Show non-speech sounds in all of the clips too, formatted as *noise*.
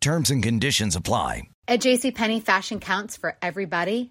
Terms and conditions apply. At JCPenney, fashion counts for everybody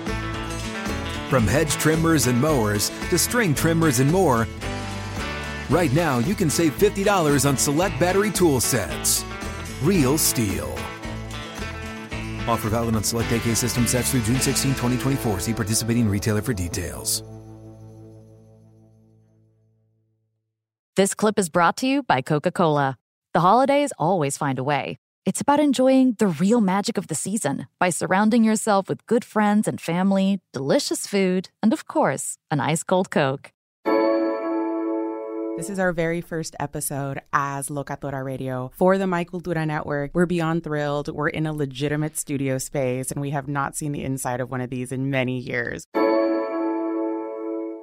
From hedge trimmers and mowers to string trimmers and more, right now you can save $50 on select battery tool sets. Real STIHL. Offer valid on select AK system sets through June 16, 2024. See participating retailer for details. This clip is brought to you by Coca Cola. The holidays always find a way. It's about enjoying the real magic of the season by surrounding yourself with good friends and family, delicious food, and of course, an ice cold Coke. This is our very first episode as Locatora Radio for the My Cultura Network. We're beyond thrilled. We're in a legitimate studio space, and we have not seen the inside of one of these in many years.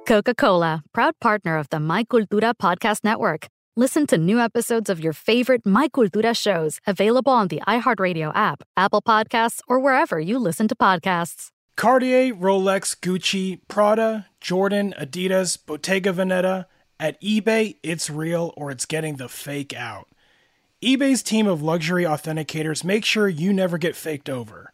Coca Cola, proud partner of the My Cultura Podcast Network. Listen to new episodes of your favorite My Cultura shows available on the iHeartRadio app, Apple Podcasts, or wherever you listen to podcasts. Cartier, Rolex, Gucci, Prada, Jordan, Adidas, Bottega Veneta. At eBay, it's real or it's getting the fake out. eBay's team of luxury authenticators make sure you never get faked over.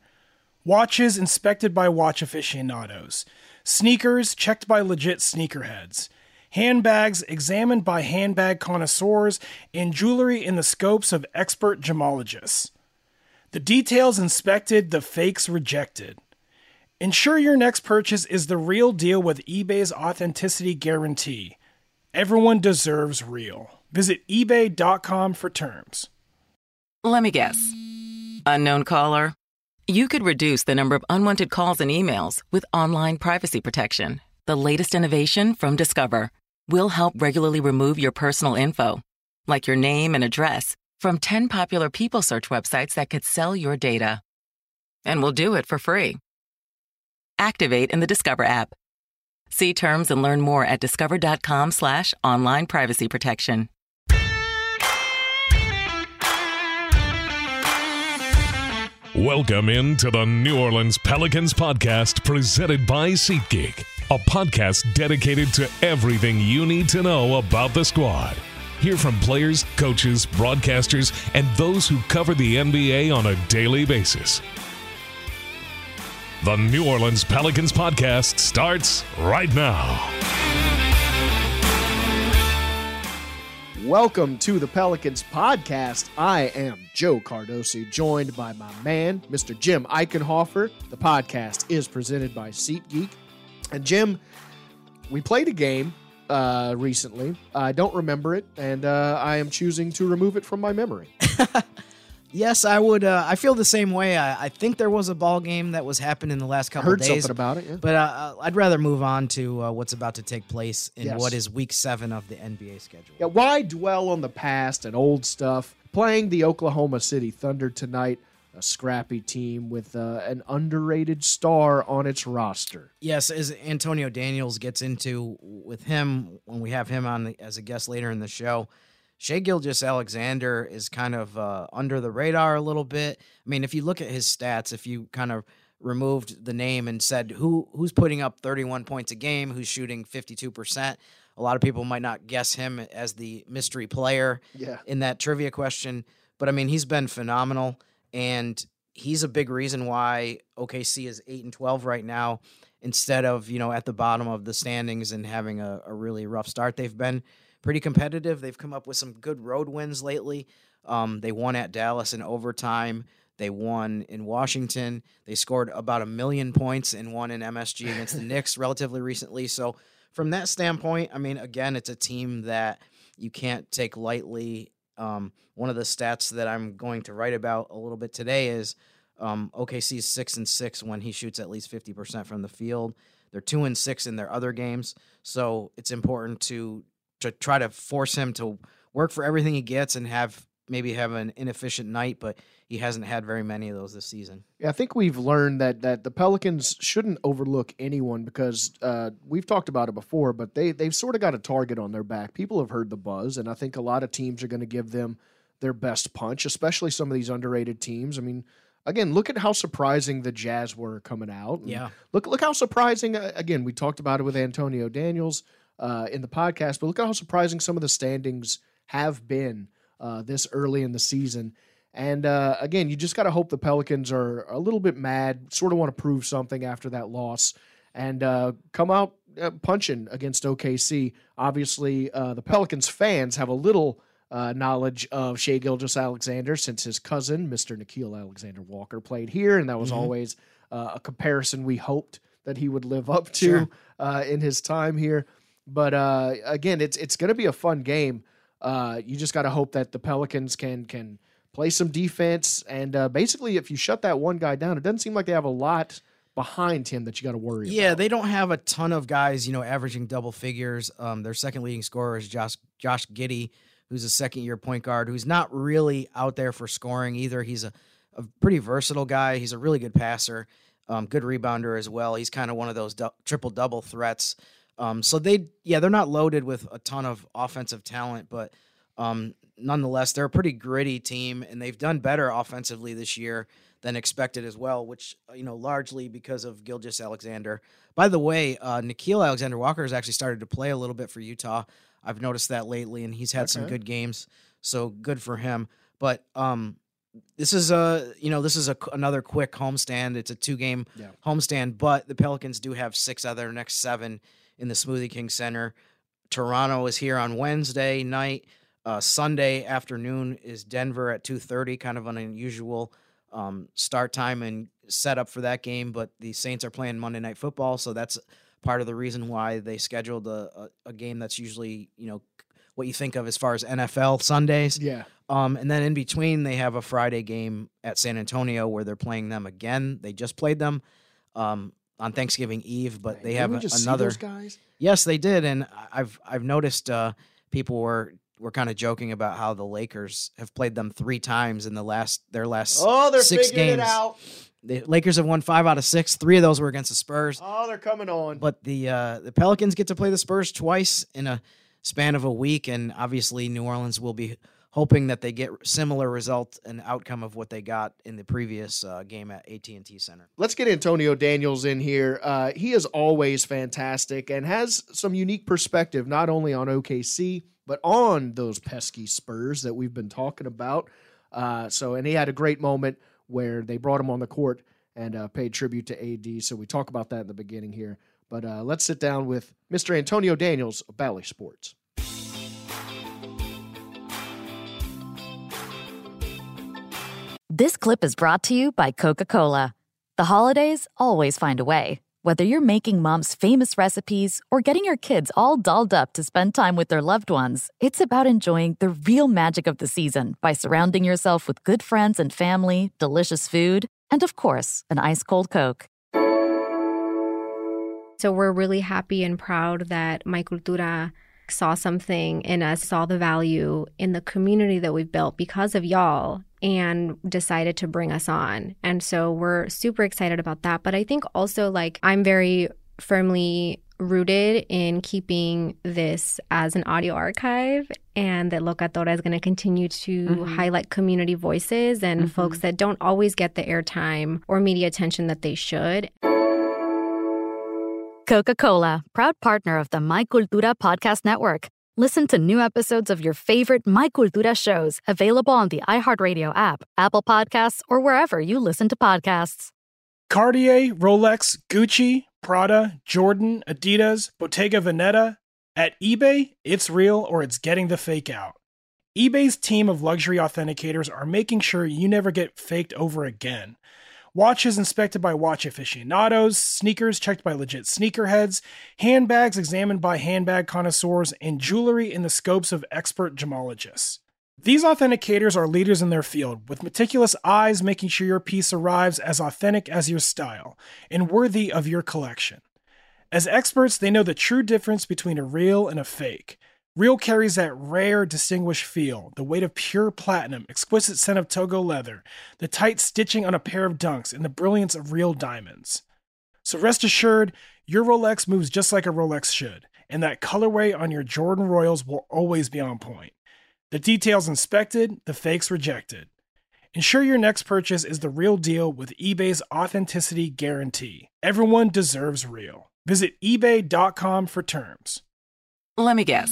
Watches inspected by watch aficionados. Sneakers checked by legit sneakerheads. Handbags examined by handbag connoisseurs. And jewelry in the scopes of expert gemologists. The details inspected, the fakes rejected. Ensure your next purchase is the real deal with eBay's authenticity guarantee. Everyone deserves real. Visit eBay.com for terms. Let me guess. Unknown caller? You could reduce the number of unwanted calls and emails with online privacy protection. The latest innovation from Discover will help regularly remove your personal info, like your name and address, from 10 popular people search websites that could sell your data. And we'll do it for free. Activate in the Discover app. See terms and learn more at discover.com slash online privacy protection. Welcome into the New Orleans Pelicans podcast presented by SeatGeek, a podcast dedicated to everything you need to know about the squad. Hear from players, coaches, broadcasters, and those who cover the NBA on a daily basis. The New Orleans Pelicans podcast starts right now. Welcome to the Pelicans podcast. I am Joe Cardosi, joined by my man, Mr. Jim Eichenhofer. The podcast is presented by SeatGeek. And Jim, we played a game uh, recently. I don't remember it, and uh, I am choosing to remove it from my memory. *laughs* Yes, I would. Uh, I feel the same way. I, I think there was a ball game that was happening in the last couple Heard of days. something about it, yeah. But uh, I'd rather move on to uh, what's about to take place in Yes. what is Week Seven of the NBA schedule. Yeah, why dwell on the past and old stuff? Playing the Oklahoma City Thunder tonight, a scrappy team with uh, an underrated star on its roster. Yes, as Antonio Daniels gets into with him when we have him on the, as a guest later in the show. Shai Gilgeous-Alexander is kind of uh, under the radar a little bit. I mean, if you look at his stats, if you kind of removed the name and said who who's putting up 31 points a game, who's shooting 52%. A lot of people might not guess him as the mystery player Yeah. in that trivia question, but I mean he's been phenomenal and he's a big reason why OKC is 8 and 12 right now instead of, you know, at the bottom of the standings and having a, a really rough start. They've been pretty competitive. They've come up with some good road wins lately. Um, they won at Dallas in overtime. They won in Washington. They scored about a million points and won in MSG against the Knicks *laughs* relatively recently. So, from that standpoint, I mean, again, it's a team that you can't take lightly. Um, one of the stats that I'm going to write about a little bit today is um, OKC's six and six when he shoots at least 50% from the field. They're two and six in their other games. So it's important to to try to force him to work for everything he gets and have maybe have an inefficient night, but he hasn't had very many of those this season. Yeah, I think we've learned that that the Pelicans shouldn't overlook anyone because uh, we've talked about it before, but they they've sort of got a target on their back. People have heard the buzz, and I think a lot of teams are going to give them their best punch, especially some of these underrated teams. I mean, again, look at how surprising the Jazz were coming out. Yeah. look look how surprising. Uh, again, we talked about it with Antonio Daniels uh, in the podcast, but look at how surprising some of the standings have been uh, this early in the season. And uh, again, you just got to hope the Pelicans are a little bit mad, sort of want to prove something after that loss, and uh, come out uh, punching against OKC. Obviously, uh, the Pelicans fans have a little uh, knowledge of Shai Gilgeous-Alexander since his cousin, Mr. Nickeil Alexander-Walker, played here, and that was Mhm. always uh, a comparison we hoped that he would live up to Sure. uh, in his time here. But uh, again, it's it's going to be a fun game. Uh, you just got to hope that the Pelicans can can play some defense, and uh, basically, if you shut that one guy down, it doesn't seem like they have a lot behind him that you got to worry Yeah, about. they don't have a ton of guys, you know, averaging double figures. Um, their second leading scorer is Josh Josh Giddey, who's a second year point guard who's not really out there for scoring either. He's a, a pretty versatile guy. He's a really good passer, um, good rebounder as well. He's kind of one of those du- triple double threats. Um, so they, yeah, they're not loaded with a ton of offensive talent, but um, nonetheless, they're a pretty gritty team, and they've done better offensively this year than expected as well, which you know largely because of Gilgeous-Alexander. By the way, uh, Nickeil Alexander-Walker has actually started to play a little bit for Utah. I've noticed that lately, and he's had some good games, so good for him. But um, this is a you know this is a another quick homestand. It's a two game Yeah. homestand, but the Pelicans do have six other next seven in the Smoothie King Center. Toronto is here on Wednesday night. Uh, Sunday afternoon is Denver at two thirty. Kind of an unusual um, start time and setup for that game, but the Saints are playing Monday Night Football, so that's part of the reason why they scheduled a, a, a game that's usually you know what you think of as far as NFL Sundays. Yeah. Um, and then in between, they have a Friday game at San Antonio where they're playing them again. They just played them um, on Thanksgiving Eve, but they Didn't have we a- just see another. guys. Yes, they did, and I- I've I've noticed uh, people were were kind of joking about how the Lakers have played them three times in the last their last Oh, they're six figuring games. it out. The Lakers have won five out of six. Three of those were against the Spurs. Oh, they're coming on. But the uh, the Pelicans get to play the Spurs twice in a span of a week, and obviously New Orleans will be hoping that they get similar result and outcome of what they got in the previous uh, game at AT and T Center. Let's get Antonio Daniels in here. Uh, he is always fantastic and has some unique perspective, not only on OKC, but on those pesky Spurs that we've been talking about. Uh, so, and he had a great moment where they brought him on the court and uh, paid tribute to AD. So, we talk about that in the beginning here. But uh, let's sit down with Mr. Antonio Daniels of Bally Sports. This clip is brought to you by Coca Cola. The holidays always find a way. Whether you're making mom's famous recipes or getting your kids all dolled up to spend time with their loved ones, it's about enjoying the real magic of the season by surrounding yourself with good friends and family, delicious food, and of course, an ice cold Coke. So we're really happy and proud that My Cultura saw something in us, saw the value in the community that we've built because of y'all and decided to bring us on. And so we're super excited about that. But I think also like I'm very firmly rooted in keeping this as an audio archive and that Locatora is going to continue to mm-hmm. highlight community voices and mm-hmm. folks that don't always get the airtime or media attention that they should. Coca Cola, proud partner of the My Cultura podcast network. Listen to new episodes of your favorite My Cultura shows available on the iHeartRadio app, Apple Podcasts, or wherever you listen to podcasts. Cartier, Rolex, Gucci, Prada, Jordan, Adidas, Bottega Veneta. At eBay, it's real or it's getting the fake out. eBay's team of luxury authenticators are making sure you never get faked over again. Watches inspected by watch aficionados, sneakers checked by legit sneakerheads, handbags examined by handbag connoisseurs, and jewelry in the scopes of expert gemologists. These authenticators are leaders in their field, with meticulous eyes making sure your piece arrives as authentic as your style and worthy of your collection. As experts, they know the true difference between a real and a fake. Real carries that rare, distinguished feel, the weight of pure platinum, exquisite scent of Togo leather, the tight stitching on a pair of dunks, and the brilliance of real diamonds. So rest assured, your Rolex moves just like a Rolex should, and that colorway on your Jordan Royals will always be on point. The details inspected, the fakes rejected. Ensure your next purchase is the real deal with eBay's authenticity guarantee. Everyone deserves real. Visit eBay.com for terms. Let me guess.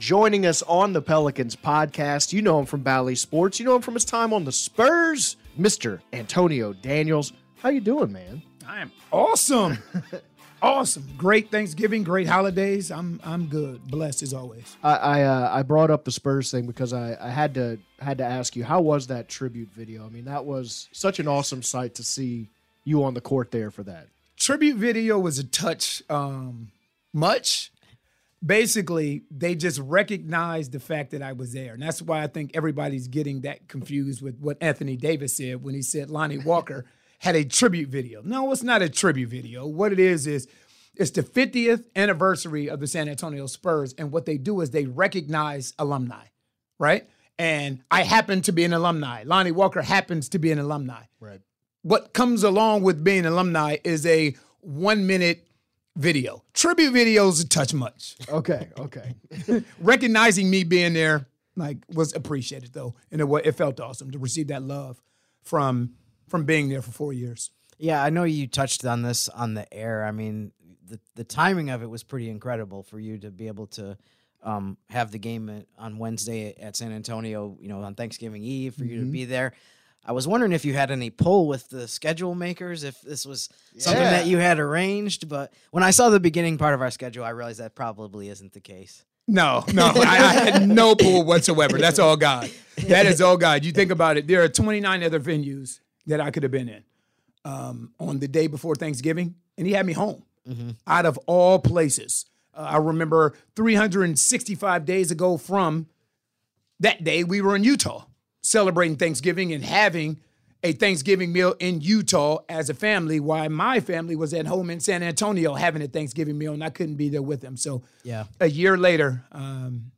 Joining us on the Pelicans podcast, you know him from Bally Sports. You know him from his time on the Spurs, Mr. Antonio Daniels. How you doing, man? I am awesome. *laughs* awesome. Great Thanksgiving, great holidays. I'm I'm good. Blessed as always. I I, uh, I brought up the Spurs thing because I, I had to had to ask you how was that tribute video? I mean, that was such an awesome sight to see you on the court there for that. Tribute video was a touch um, much. Basically, they just recognized the fact that I was there. And that's why I think everybody's getting that confused with what Anthony Davis said when he said Lonnie *laughs* Walker had a tribute video. No, it's not a tribute video. What it is is it's the 50th anniversary of the San Antonio Spurs. And what they do is they recognize alumni, right? And I happen to be an alumni. Lonnie Walker happens to be an alumni. Right. What comes along with being an alumni is a one minute video. Tribute videos a touch much. Okay, okay. *laughs* Recognizing me being there, like, was appreciated though, and it, it felt awesome to receive that love from from being there for four years. Yeah, I know you touched on this on the air. I mean, the the timing of it was pretty incredible for you to be able to um, have the game on Wednesday at San Antonio, you know, on Thanksgiving Eve for mm-hmm. you to mm-hmm. be there. I was wondering if you had any pull with the schedule makers, if this was yeah. something that you had arranged. But when I saw the beginning part of our schedule, I realized that probably isn't the case. No, no, *laughs* I, I, had no pull whatsoever. That's all God. That is all God. You think about it. There are 29 other venues that I could have been in um, on the day before Thanksgiving, and He had me home. Mm-hmm. Out of all places, uh, I remember 365 days ago from that day, we were in Utah celebrating Thanksgiving and having a Thanksgiving meal in Utah as a family, while my family was at home in San Antonio having a Thanksgiving meal, and I couldn't be there with them. So, yeah, a year later, um,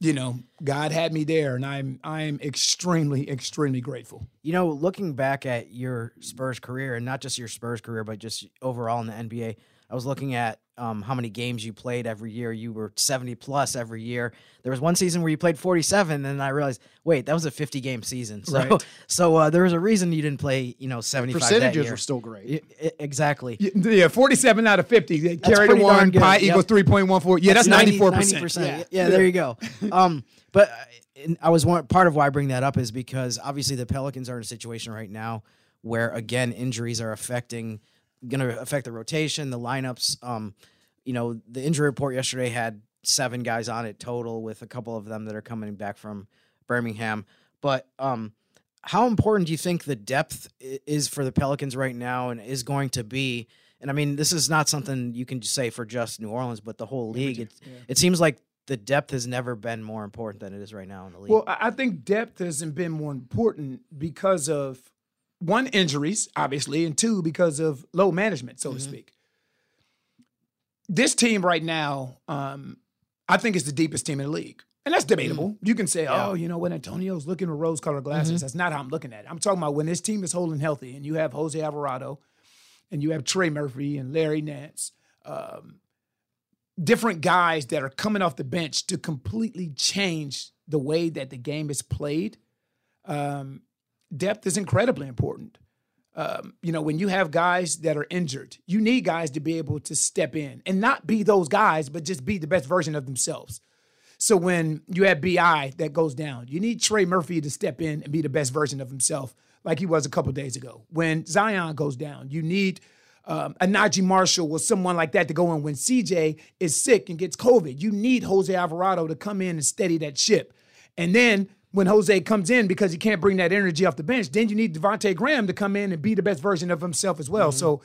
you know, God had me there, and I'm I'm extremely extremely grateful. You know, looking back at your Spurs career, and not just your Spurs career, but just overall in the NBA, I was looking at um, how many games you played every year. You were 70 plus every year. There was one season where you played 47, and I realized, wait, that was a 50 game season. So, right. *laughs* so uh, there was a reason you didn't play, you know, 75 Percentages were still great. exactly. Yeah, 47 out of 50. Carry the one, pi yep. equals 3.14. Yeah, that's, that's 94%. 90%. Yeah. Yeah, yeah, there you go. *laughs* um, but uh, I was one part of why I bring that up is because obviously the Pelicans are in a situation right now where, again, injuries are affecting – going to affect the rotation, the lineups. Um, you know, the injury report yesterday had seven guys on it total, with a couple of them that are coming back from Birmingham. But um, how important do you think the depth is for the Pelicans right now, and is going to be And I mean, this is not something you can just say for just New Orleans, but the whole league. It, it seems like the depth has never been more important than it is right now in the league. Well, I I think depth hasn't been more important because of one injuries, obviously, and two because of load management, so to speak. This team right now, um, I think is the deepest team in the league. And that's debatable. You can say, oh, you know, when Antonio's looking with rose colored glasses, that's not how I'm looking at it. I'm talking about when this team is holding healthy and you have Jose Alvarado and you have Trey Murphy and Larry Nance, um, different guys that are coming off the bench to completely change the way that the game is played. Um, depth is incredibly important. Um, you know, when you have guys that are injured, you need guys to be able to step in and not be those guys, but just be the best version of themselves. So when you have BI that goes down, you need Trey Murphy to step in and be the best version of himself, like he was a couple days ago. When Zion goes down, you need um, a Naji Marshall or someone like that to go in. When CJ is sick and gets COVID, you need Jose Alvarado to come in and steady that ship. And then when Jose comes in because he can't bring that energy off the bench, then you need Devonte Graham to come in and be the best version of himself as well. So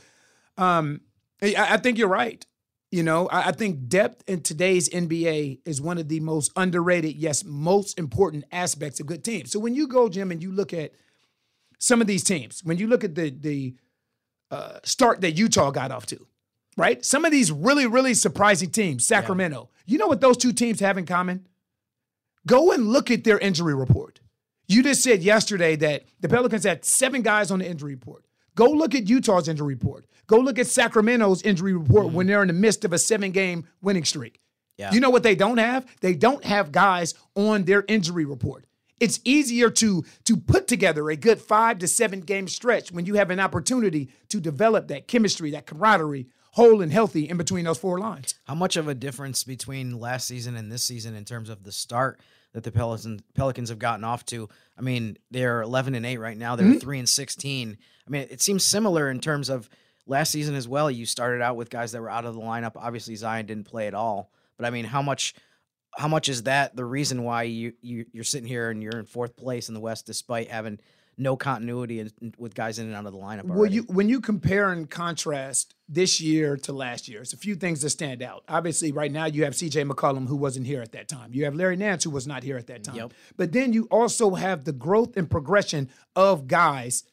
um, I, I think you're right. You know, I, I think depth in today's NBA is one of the most underrated, yes, most important aspects of good teams. So when you go, Jim, and you look at some of these teams, when you look at the the uh, start that Utah got off to, right? Some of these really, really surprising teams, Sacramento. You know what those two teams have in common? Go and look at their injury report. You just said yesterday that the Pelicans had seven guys on the injury report. Go look at Utah's injury report. Go look at Sacramento's injury report mm-hmm. when they're in the midst of a seven game winning streak. Yeah. You know what they don't have? They don't have guys on their injury report. It's easier to to put together a good five to seven game stretch when you have an opportunity to develop that chemistry, that camaraderie, whole and healthy in between those four lines. How much of a difference between last season and this season in terms of the start that the Pelicans Pelicans have gotten off to? I mean, they're 11 and 8 right now. They're Mm-hmm. 3 and 16. I mean, it seems similar in terms of last season as well. You started out with guys that were out of the lineup. Obviously, Zion didn't play at all. But I mean, how much how much is that the reason why you, you you're sitting here and you're in fourth place in the West despite having no continuity and, with guys in and out of the lineup already? Well, you when you compare and contrast this year to last year, it's a few things that stand out. Obviously, right now you have CJ McCollum who wasn't here at that time. You have Larry Nance who was not here at that time. Yep. But then you also have the growth and progression of guys.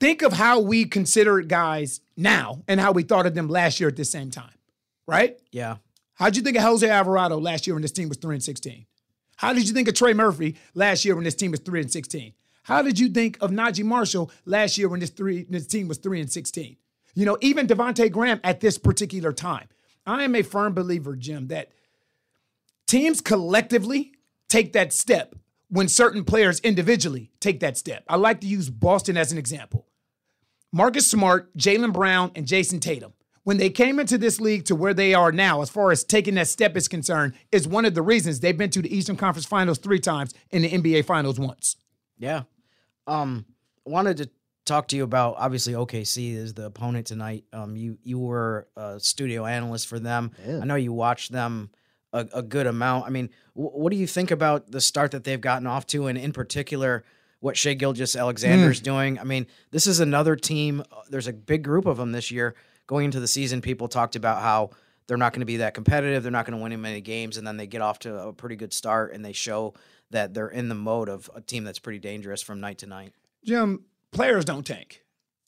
Think of how we consider guys now and how we thought of them last year at the same time, right? yeah. How'd you think of Jose Alvarado last year when this team was three and sixteen? How did you think of Trey Murphy last year when this team was three and sixteen? How did you think of Naji Marshall last year when this three this team was three and sixteen? You know, even Devonte Graham at this particular time. I am a firm believer, Jim, that teams collectively take that step when certain players individually take that step. I like to use Boston as an example. Marcus Smart, Jaylen Brown, and Jayson Tatum, when they came into this league to where they are now, as far as taking that step is concerned, is one of the reasons they've been to the Eastern Conference Finals three times and the NBA Finals once. Yeah. Um, wanted to talk to you about obviously OKC is the opponent tonight. Um, you you were a studio analyst for them. I know you watched them a, a good amount. I mean, wh- what do you think about the start that they've gotten off to, and in particular, what Shai Gilgeous-Alexander's doing? I mean, this is another team. uh, There's a big group of them this year going into the season. People talked about how they're not going to be that competitive. They're not going to win many games, and then they get off to a pretty good start, and they show that they're in the mode of a team that's pretty dangerous from night to night. Jim, players don't tank.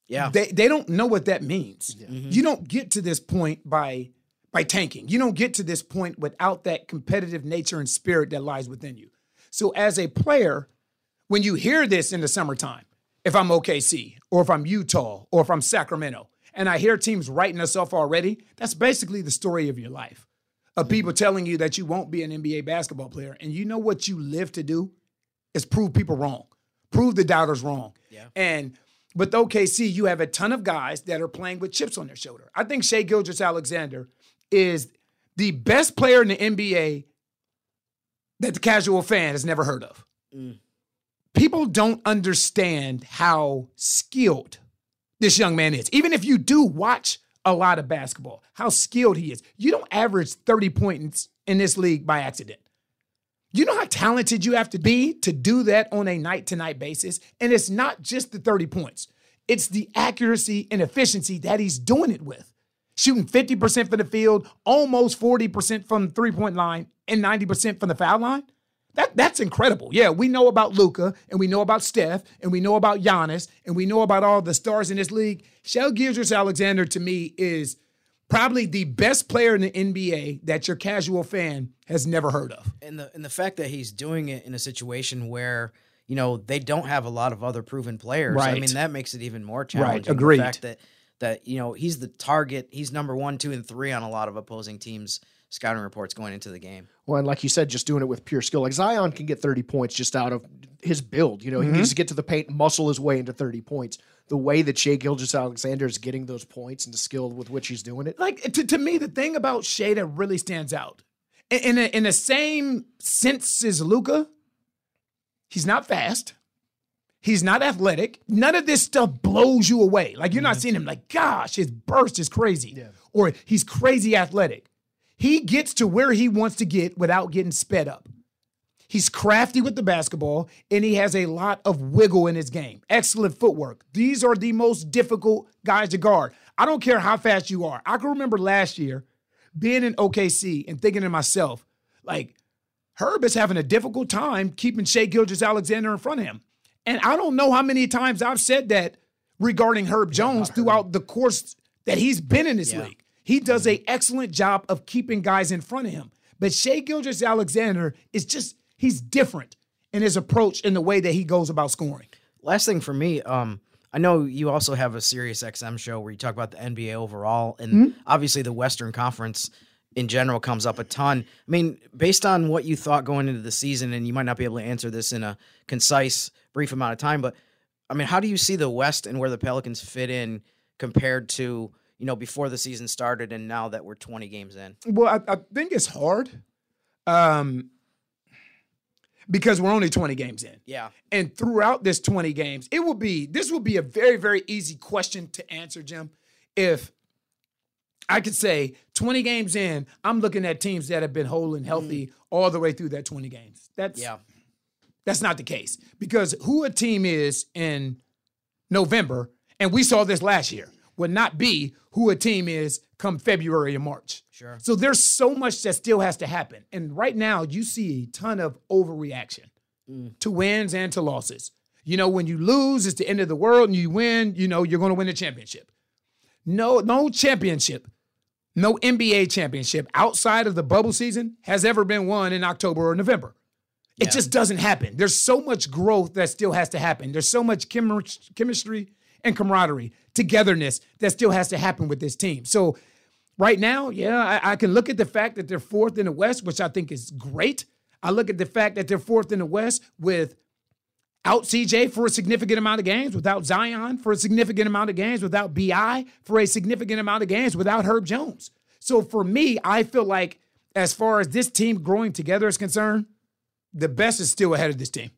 Yeah. They they don't know what that means. Mm-hmm. You don't get to this point by by tanking. You don't get to this point without that competitive nature and spirit that lies within you. So as a player, when you hear this in the summertime, if I'm OKC or if I'm Utah or if I'm Sacramento, and I hear teams writing us off already, that's basically the story of your life. Of people telling you that you won't be an NBA basketball player. And you know what you live to do is prove people wrong. Prove the doubters wrong. Yeah. And with OKC, you have a ton of guys that are playing with chips on their shoulder. I think Shai Gilgeous-Alexander is the best player in the NBA that the casual fan has never heard of. Mm. People don't understand how skilled this young man is. Even if you do watch a lot of basketball, how skilled he is. You don't average 30 points in this league by accident. You know how talented you have to be to do that on a night to night basis? And it's not just the 30 points. It's the accuracy and efficiency that he's doing it with. Shooting 50% from the field, almost 40% from the three point line, and 90% from the foul line. That, that's incredible. Yeah, we know about Luka, and we know about Steph, and we know about Giannis, and we know about all the stars in this league. Shai Gilgeous-Alexander, to me, is probably the best player in the NBA that your casual fan has never heard of. And the and the fact that he's doing it in a situation where you know they don't have a lot of other proven players. Right. I mean that makes it even more challenging. The agreed. The fact that that you know he's the target. He's number one, two, and three on a lot of opposing teams' scouting reports going into the game. Well, and like you said, just doing it with pure skill. Like Zion can get 30 points just out of his build. You know, he Mhm. can just get to the paint, and muscle his way into 30 points. The way that Shai Gilgeous-Alexander is getting those points and the skill with which he's doing it. Like to, to me, the thing about Shai that really stands out in in, a, in the same sense as Luka, he's not fast. He's not athletic. None of this stuff blows you away. Like you're not seeing him like, gosh, his burst is crazy. Or he's crazy athletic. He gets to where he wants to get without getting sped up. He's crafty with the basketball and he has a lot of wiggle in his game. Excellent footwork. These are the most difficult guys to guard. I don't care how fast you are. I can remember last year being in OKC and thinking to myself, like, Herb is having a difficult time keeping Shai Gilgeous-Alexander in front of him. And I don't know how many times I've said that regarding Herb Jones throughout the course that he's been in this league. He does a excellent job of keeping guys in front of him. But Shai Gilgeous-Alexander is just he's different in his approach in the way that he goes about scoring. Last thing for me, um, I know you also have a Sirius XM show where you talk about the NBA overall, and Mhm. obviously the Western Conference in general comes up a ton. I mean, based on what you thought going into the season, and you might not be able to answer this in a concise, brief amount of time, but I mean, how do you see the West and where the Pelicans fit in compared to you know before the season started and now that we're 20 games in? Well, I, I think it's hard. Um because we're only 20 games in. Yeah. And throughout this 20 games, it will be this will be a very very easy question to answer, Jim. If I could say 20 games in, I'm looking at teams that have been whole and healthy all the way through that 20 games. That's Yeah. that's not the case because who a team is in November, and we saw this last year, would not be who a team is come February or March. Sure. So there's so much that still has to happen. And right now, you see a ton of overreaction mm. to wins and to losses. You know, when you lose, it's the end of the world, and you win, you know, you're going to win the championship. No, no championship, no NBA championship outside of the bubble season has ever been won in October or November. It just doesn't happen. There's so much growth that still has to happen. There's so much chem- chemistry and camaraderie, togetherness that still has to happen with this team. So, right now, yeah, I, I can look at the fact that they're fourth in the West, which I think is great. I look at the fact that they're fourth in the West with out CJ for a significant amount of games, without Zion for a significant amount of games, without BI for a significant amount of games, without Herb Jones. So for me, I feel like as far as this team growing together is concerned, the best is still ahead of this team.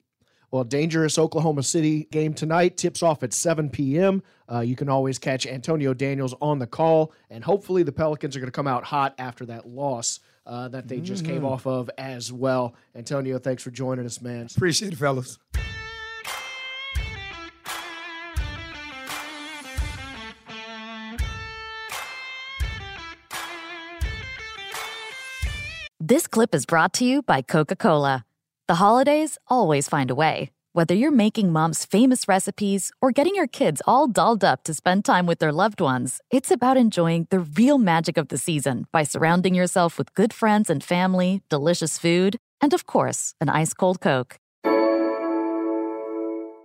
Well, dangerous Oklahoma City game tonight tips off at 7 p.m. Uh, you can always catch Antonio Daniels on the call, and hopefully the Pelicans are going to come out hot after that loss uh, that they just came Mm. off of as well. Antonio, thanks for joining us, man. Appreciate it, fellas. This clip is brought to you by Coca Cola. The holidays always find a way. Whether you're making mom's famous recipes or getting your kids all dolled up to spend time with their loved ones, it's about enjoying the real magic of the season by surrounding yourself with good friends and family, delicious food, and of course, an ice cold Coke.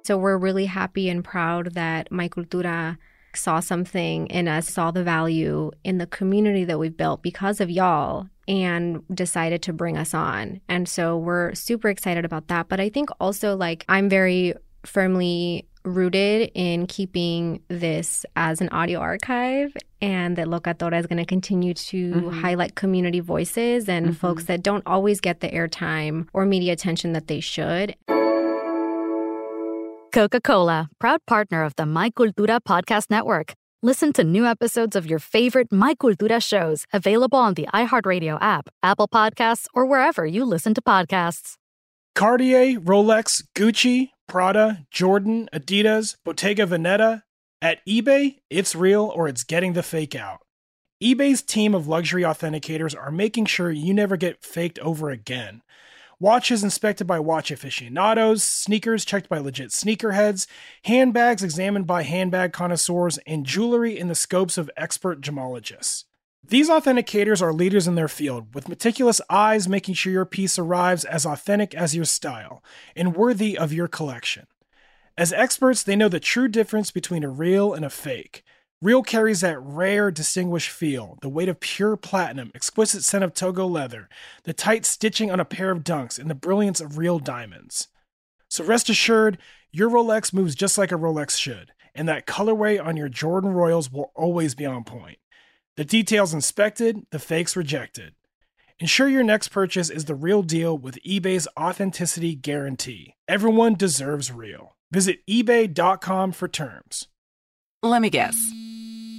So we're really happy and proud that My Cultura saw something in us, saw the value in the community that we've built because of y'all and decided to bring us on. And so we're super excited about that. But I think also like I'm very firmly rooted in keeping this as an audio archive and that Locatora is going to continue to Mhm. highlight community voices and Mhm. folks that don't always get the airtime or media attention that they should. Coca Cola, proud partner of the My Cultura podcast network. Listen to new episodes of your favorite My Cultura shows available on the iHeartRadio app, Apple Podcasts, or wherever you listen to podcasts. Cartier, Rolex, Gucci, Prada, Jordan, Adidas, Bottega Veneta, At eBay, it's real or it's getting the fake out. eBay's team of luxury authenticators are making sure you never get faked over again. Watches inspected by watch aficionados, sneakers checked by legit sneakerheads, handbags examined by handbag connoisseurs, and jewelry in the scopes of expert gemologists. These authenticators are leaders in their field, with meticulous eyes making sure your piece arrives as authentic as your style and worthy of your collection. As experts, they know the true difference between a real and a fake. Real carries that rare, distinguished feel, the weight of pure platinum, exquisite scent of Togo leather, the tight stitching on a pair of dunks, and the brilliance of real diamonds. So rest assured, your Rolex moves just like a Rolex should, and that colorway on your Jordan Royals will always be on point. The details inspected, the fakes rejected. Ensure your next purchase is the real deal with eBay's authenticity guarantee. Everyone deserves real. Visit eBay.com for terms. Let me guess.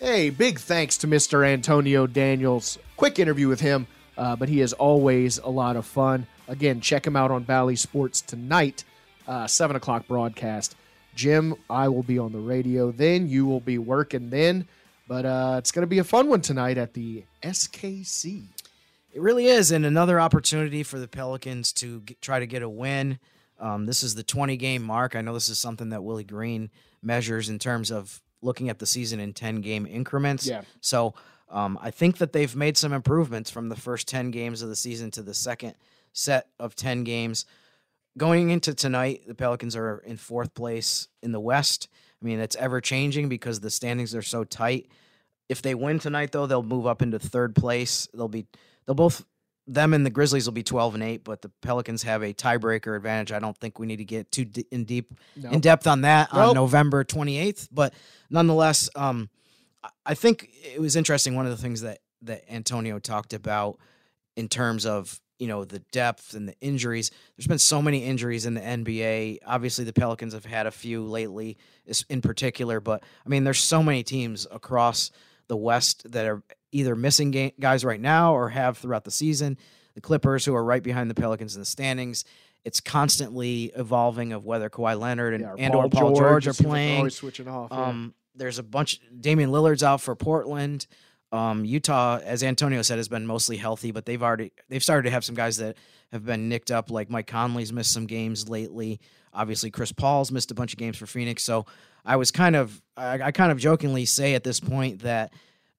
Hey, big thanks to Mr. Antonio Daniels. Quick interview with him, uh, but he is always a lot of fun. Again, check him out on Bally Sports tonight, uh, 7 o'clock broadcast. Jim, I will be on the radio then. You will be working then. But uh, it's going to be a fun one tonight at the SKC. It really is, and another opportunity for the Pelicans to get, try to get a win. Um, this is the 20 game mark. I know this is something that Willie Green measures in terms of looking at the season in 10 game increments. Yeah. So um, I think that they've made some improvements from the first 10 games of the season to the second set of 10 games. Going into tonight, the Pelicans are in fourth place in the West. I mean, it's ever changing because the standings are so tight. If they win tonight, though, they'll move up into third place. They'll be they'll both them and the Grizzlies will be 12 and 8, but the Pelicans have a tiebreaker advantage. I don't think we need to get too d- in deep Nope. in depth on that on November 28th, but nonetheless, um I- I think it was interesting one of the things that that Antonio talked about in terms of, you know, the depth and the injuries. There's been so many injuries in the NBA. Obviously, the Pelicans have had a few lately in particular, but I mean, there's so many teams across the West that are either missing ga- guys right now or have throughout the season. The Clippers, who are right behind the Pelicans in the standings, it's constantly evolving of whether Kawhi Leonard and, Yeah, and or Paul George, are like they're playing. always switching off. yeah. Um, there's a bunch. Damian Lillard's out for Portland. Um, Utah, as Antonio said, has been mostly healthy, but they've already they've started to have some guys that have been nicked up. Like Mike Conley's missed some games lately. Obviously, Chris Paul's missed a bunch of games for Phoenix. So I was kind of I, I kind of jokingly say at this point that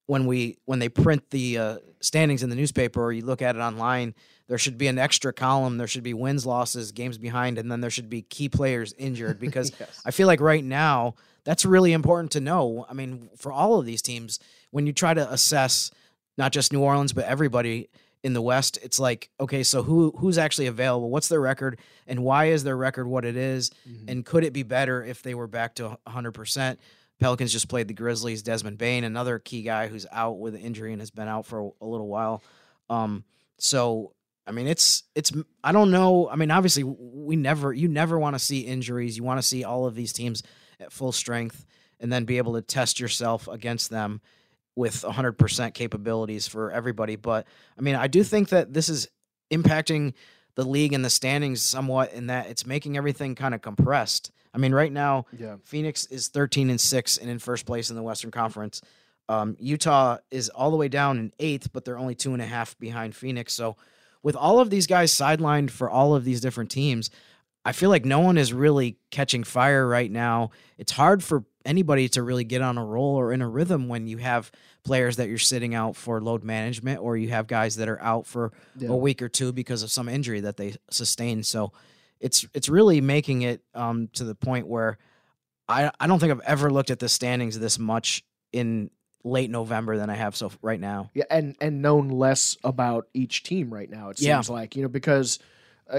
when we when they print the uh, standings in the newspaper or you look at it online, there should be an extra column. There should be wins, losses, games behind, and then there should be key players injured *laughs* because I feel like right now that's really important to know. I mean, for all of these teams, when you try to assess not just New Orleans but everybody in the West, it's like okay, so who who's actually available? What's their record, and why is their record what it is? And could it be better if they were back to 100 percent? Pelicans just played the Grizzlies. Desmond Bane, another key guy who's out with an injury and has been out for a, a little while. Um, so I mean, it's it's I don't know. I mean, obviously, we never you never want to see injuries. You want to see all of these teams at full strength, and then be able to test yourself against them with 100% capabilities for everybody. But I mean, I do think that this is impacting the league and the standings somewhat in that it's making everything kind of compressed. I mean, right now, Yeah. Phoenix is 13 and 6 and in first place in the Western Conference. Um, Utah is all the way down in eighth, but they're only two and a half behind Phoenix. So, with all of these guys sidelined for all of these different teams, I feel like no one is really catching fire right now. It's hard for anybody to really get on a roll or in a rhythm when you have players that you're sitting out for load management or you have guys that are out for Yeah. a week or two because of some injury that they sustained. So it's it's really making it um, to the point where I I don't think I've ever looked at the standings this much in late November than I have so right now. Yeah, and and known less about each team right now. It Yeah. seems like you know because,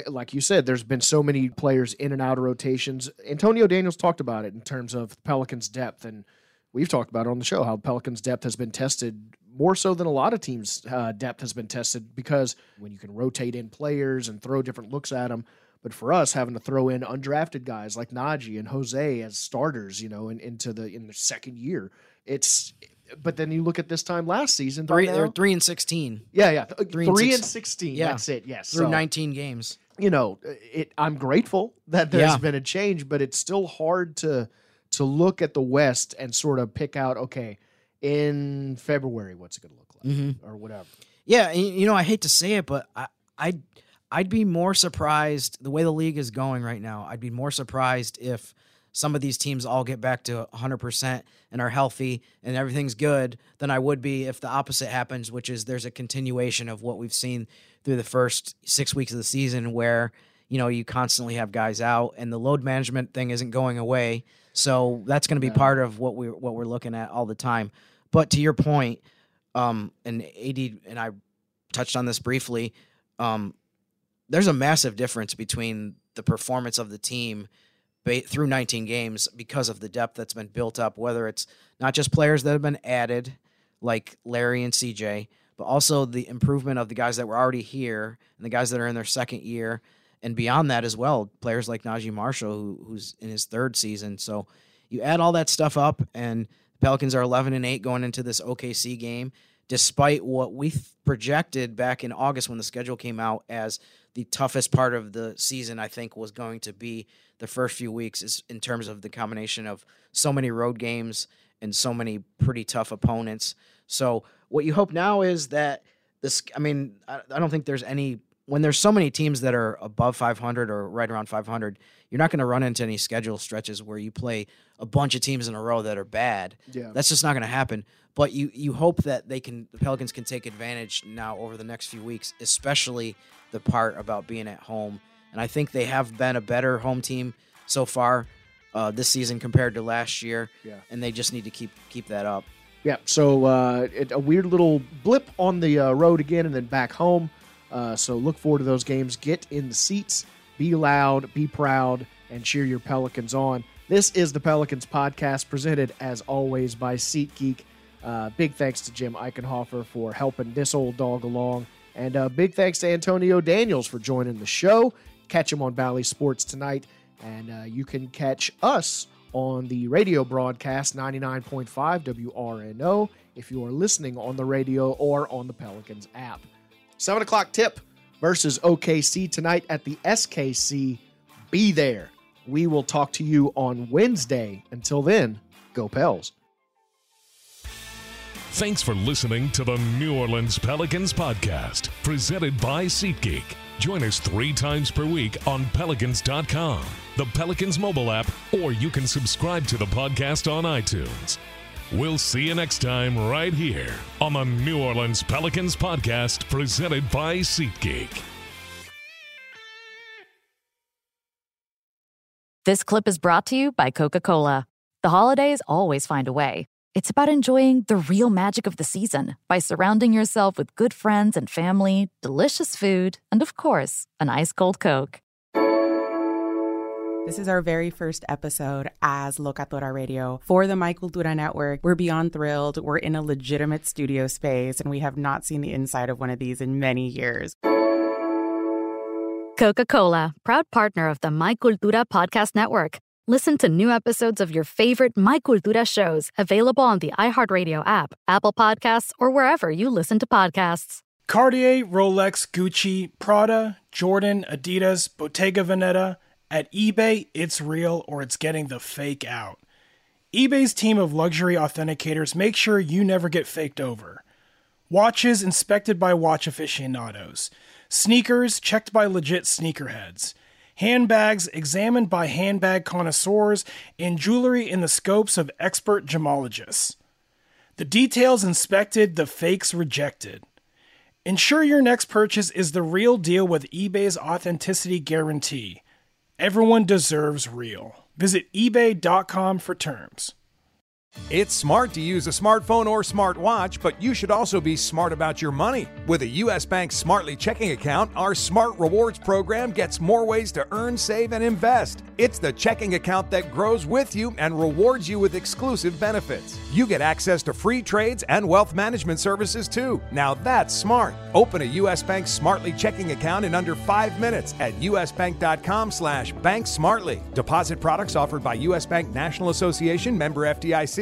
like you said, there's been so many players in and out of rotations. Antonio Daniels talked about it in terms of Pelicans' depth and we've talked about it on the show how Pelicans' depth has been tested more so than a lot of teams' uh, depth has been tested because when you can rotate in players and throw different looks at them. But for us, having to throw in undrafted guys like Naji and Jose as starters, you know, in, into the in the second year, it's. But then you look at this time last season, Three, they're three and sixteen. yeah, yeah, Three three, and and, 16. Yeah. That's it. Yes, through So, nineteen games. You know, it. I'm grateful that there's Yeah. been a change, but it's still hard to to look at the West and sort of pick out. Okay, in February, what's it going to look like, Mhm. or whatever. Yeah, you know, I hate to say it, but I, I'd I'd be more surprised the way the league is going right now. I'd be more surprised if some of these teams all get back to 100% and are healthy and everything's good than I would be if the opposite happens, which is there's a continuation of what we've seen through the first 6 weeks of the season where, you know, you constantly have guys out and the load management thing isn't going away. So that's going to be Yeah. part of what we are what we're looking at all the time. But to your point, um, and AD and I touched on this briefly. Um, there's a massive difference between the performance of the team through 19 games because of the depth that's been built up. Whether it's not just players that have been added, like Larry and CJ, but also the improvement of the guys that were already here and the guys that are in their second year, and beyond that as well, players like Naji Marshall, who, who's in his third season. So you add all that stuff up, and the Pelicans are 11 and 8 going into this OKC game, despite what we th- projected back in August when the schedule came out as the toughest part of the season. I think was going to be the first few weeks, is in terms of the combination of so many road games and so many pretty tough opponents. So what you hope now is that this. I mean, I, I don't think there's any when there's so many teams that are above 500 or right around 500. You're not going to run into any schedule stretches where you play a bunch of teams in a row that are bad. Yeah. That's just not going to happen. But you you hope that they can the Pelicans can take advantage now over the next few weeks, especially the part about being at home. And I think they have been a better home team so far uh, this season compared to last year. Yeah. And they just need to keep keep that up. Yeah, so uh, it, a weird little blip on the uh, road again and then back home. Uh, so look forward to those games. Get in the seats, be loud, be proud, and cheer your Pelicans on. This is the Pelicans podcast presented as always by SeatGeek. Uh, big thanks to Jim Eichenhofer for helping this old dog along. And uh, big thanks to Antonio Daniels for joining the show. Catch him on Bally Sports tonight. And uh, you can catch us on the radio broadcast 99.5 WRNO if you are listening on the radio or on the Pelicans app. 7 o'clock tip versus OKC tonight at the SKC. Be there. We will talk to you on Wednesday. Until then, go Pels. Thanks for listening to the New Orleans Pelicans podcast, presented by SeatGeek. Join us three times per week on Pelicans.com, the Pelicans mobile app, or you can subscribe to the podcast on iTunes. We'll see you next time right here on the New Orleans Pelicans podcast, presented by SeatGeek. This clip is brought to you by Coca Cola. The holidays always find a way. It's about enjoying the real magic of the season by surrounding yourself with good friends and family, delicious food, and of course, an ice cold Coke. This is our very first episode as Locatora Radio for the My Cultura Network. We're beyond thrilled. We're in a legitimate studio space, and we have not seen the inside of one of these in many years. Coca Cola, proud partner of the My Cultura Podcast Network. Listen to new episodes of your favorite My Cultura shows available on the iHeartRadio app, Apple Podcasts, or wherever you listen to podcasts. Cartier, Rolex, Gucci, Prada, Jordan, Adidas, Bottega Veneta. At eBay, it's real or it's getting the fake out. eBay's team of luxury authenticators make sure you never get faked over. Watches inspected by watch aficionados. Sneakers checked by legit sneakerheads. Handbags examined by handbag connoisseurs. And jewelry in the scopes of expert gemologists. The details inspected, the fakes rejected. Ensure your next purchase is the real deal with eBay's authenticity guarantee. Everyone deserves real. Visit eBay.com for terms. It's smart to use a smartphone or smartwatch, but you should also be smart about your money. With a U.S. Bank Smartly checking account, our Smart Rewards program gets more ways to earn, save, and invest. It's the checking account that grows with you and rewards you with exclusive benefits. You get access to free trades and wealth management services too. Now that's smart. Open a U.S. Bank Smartly checking account in under five minutes at usbank.com slash banksmartly. Deposit products offered by U.S. Bank National Association member FDIC.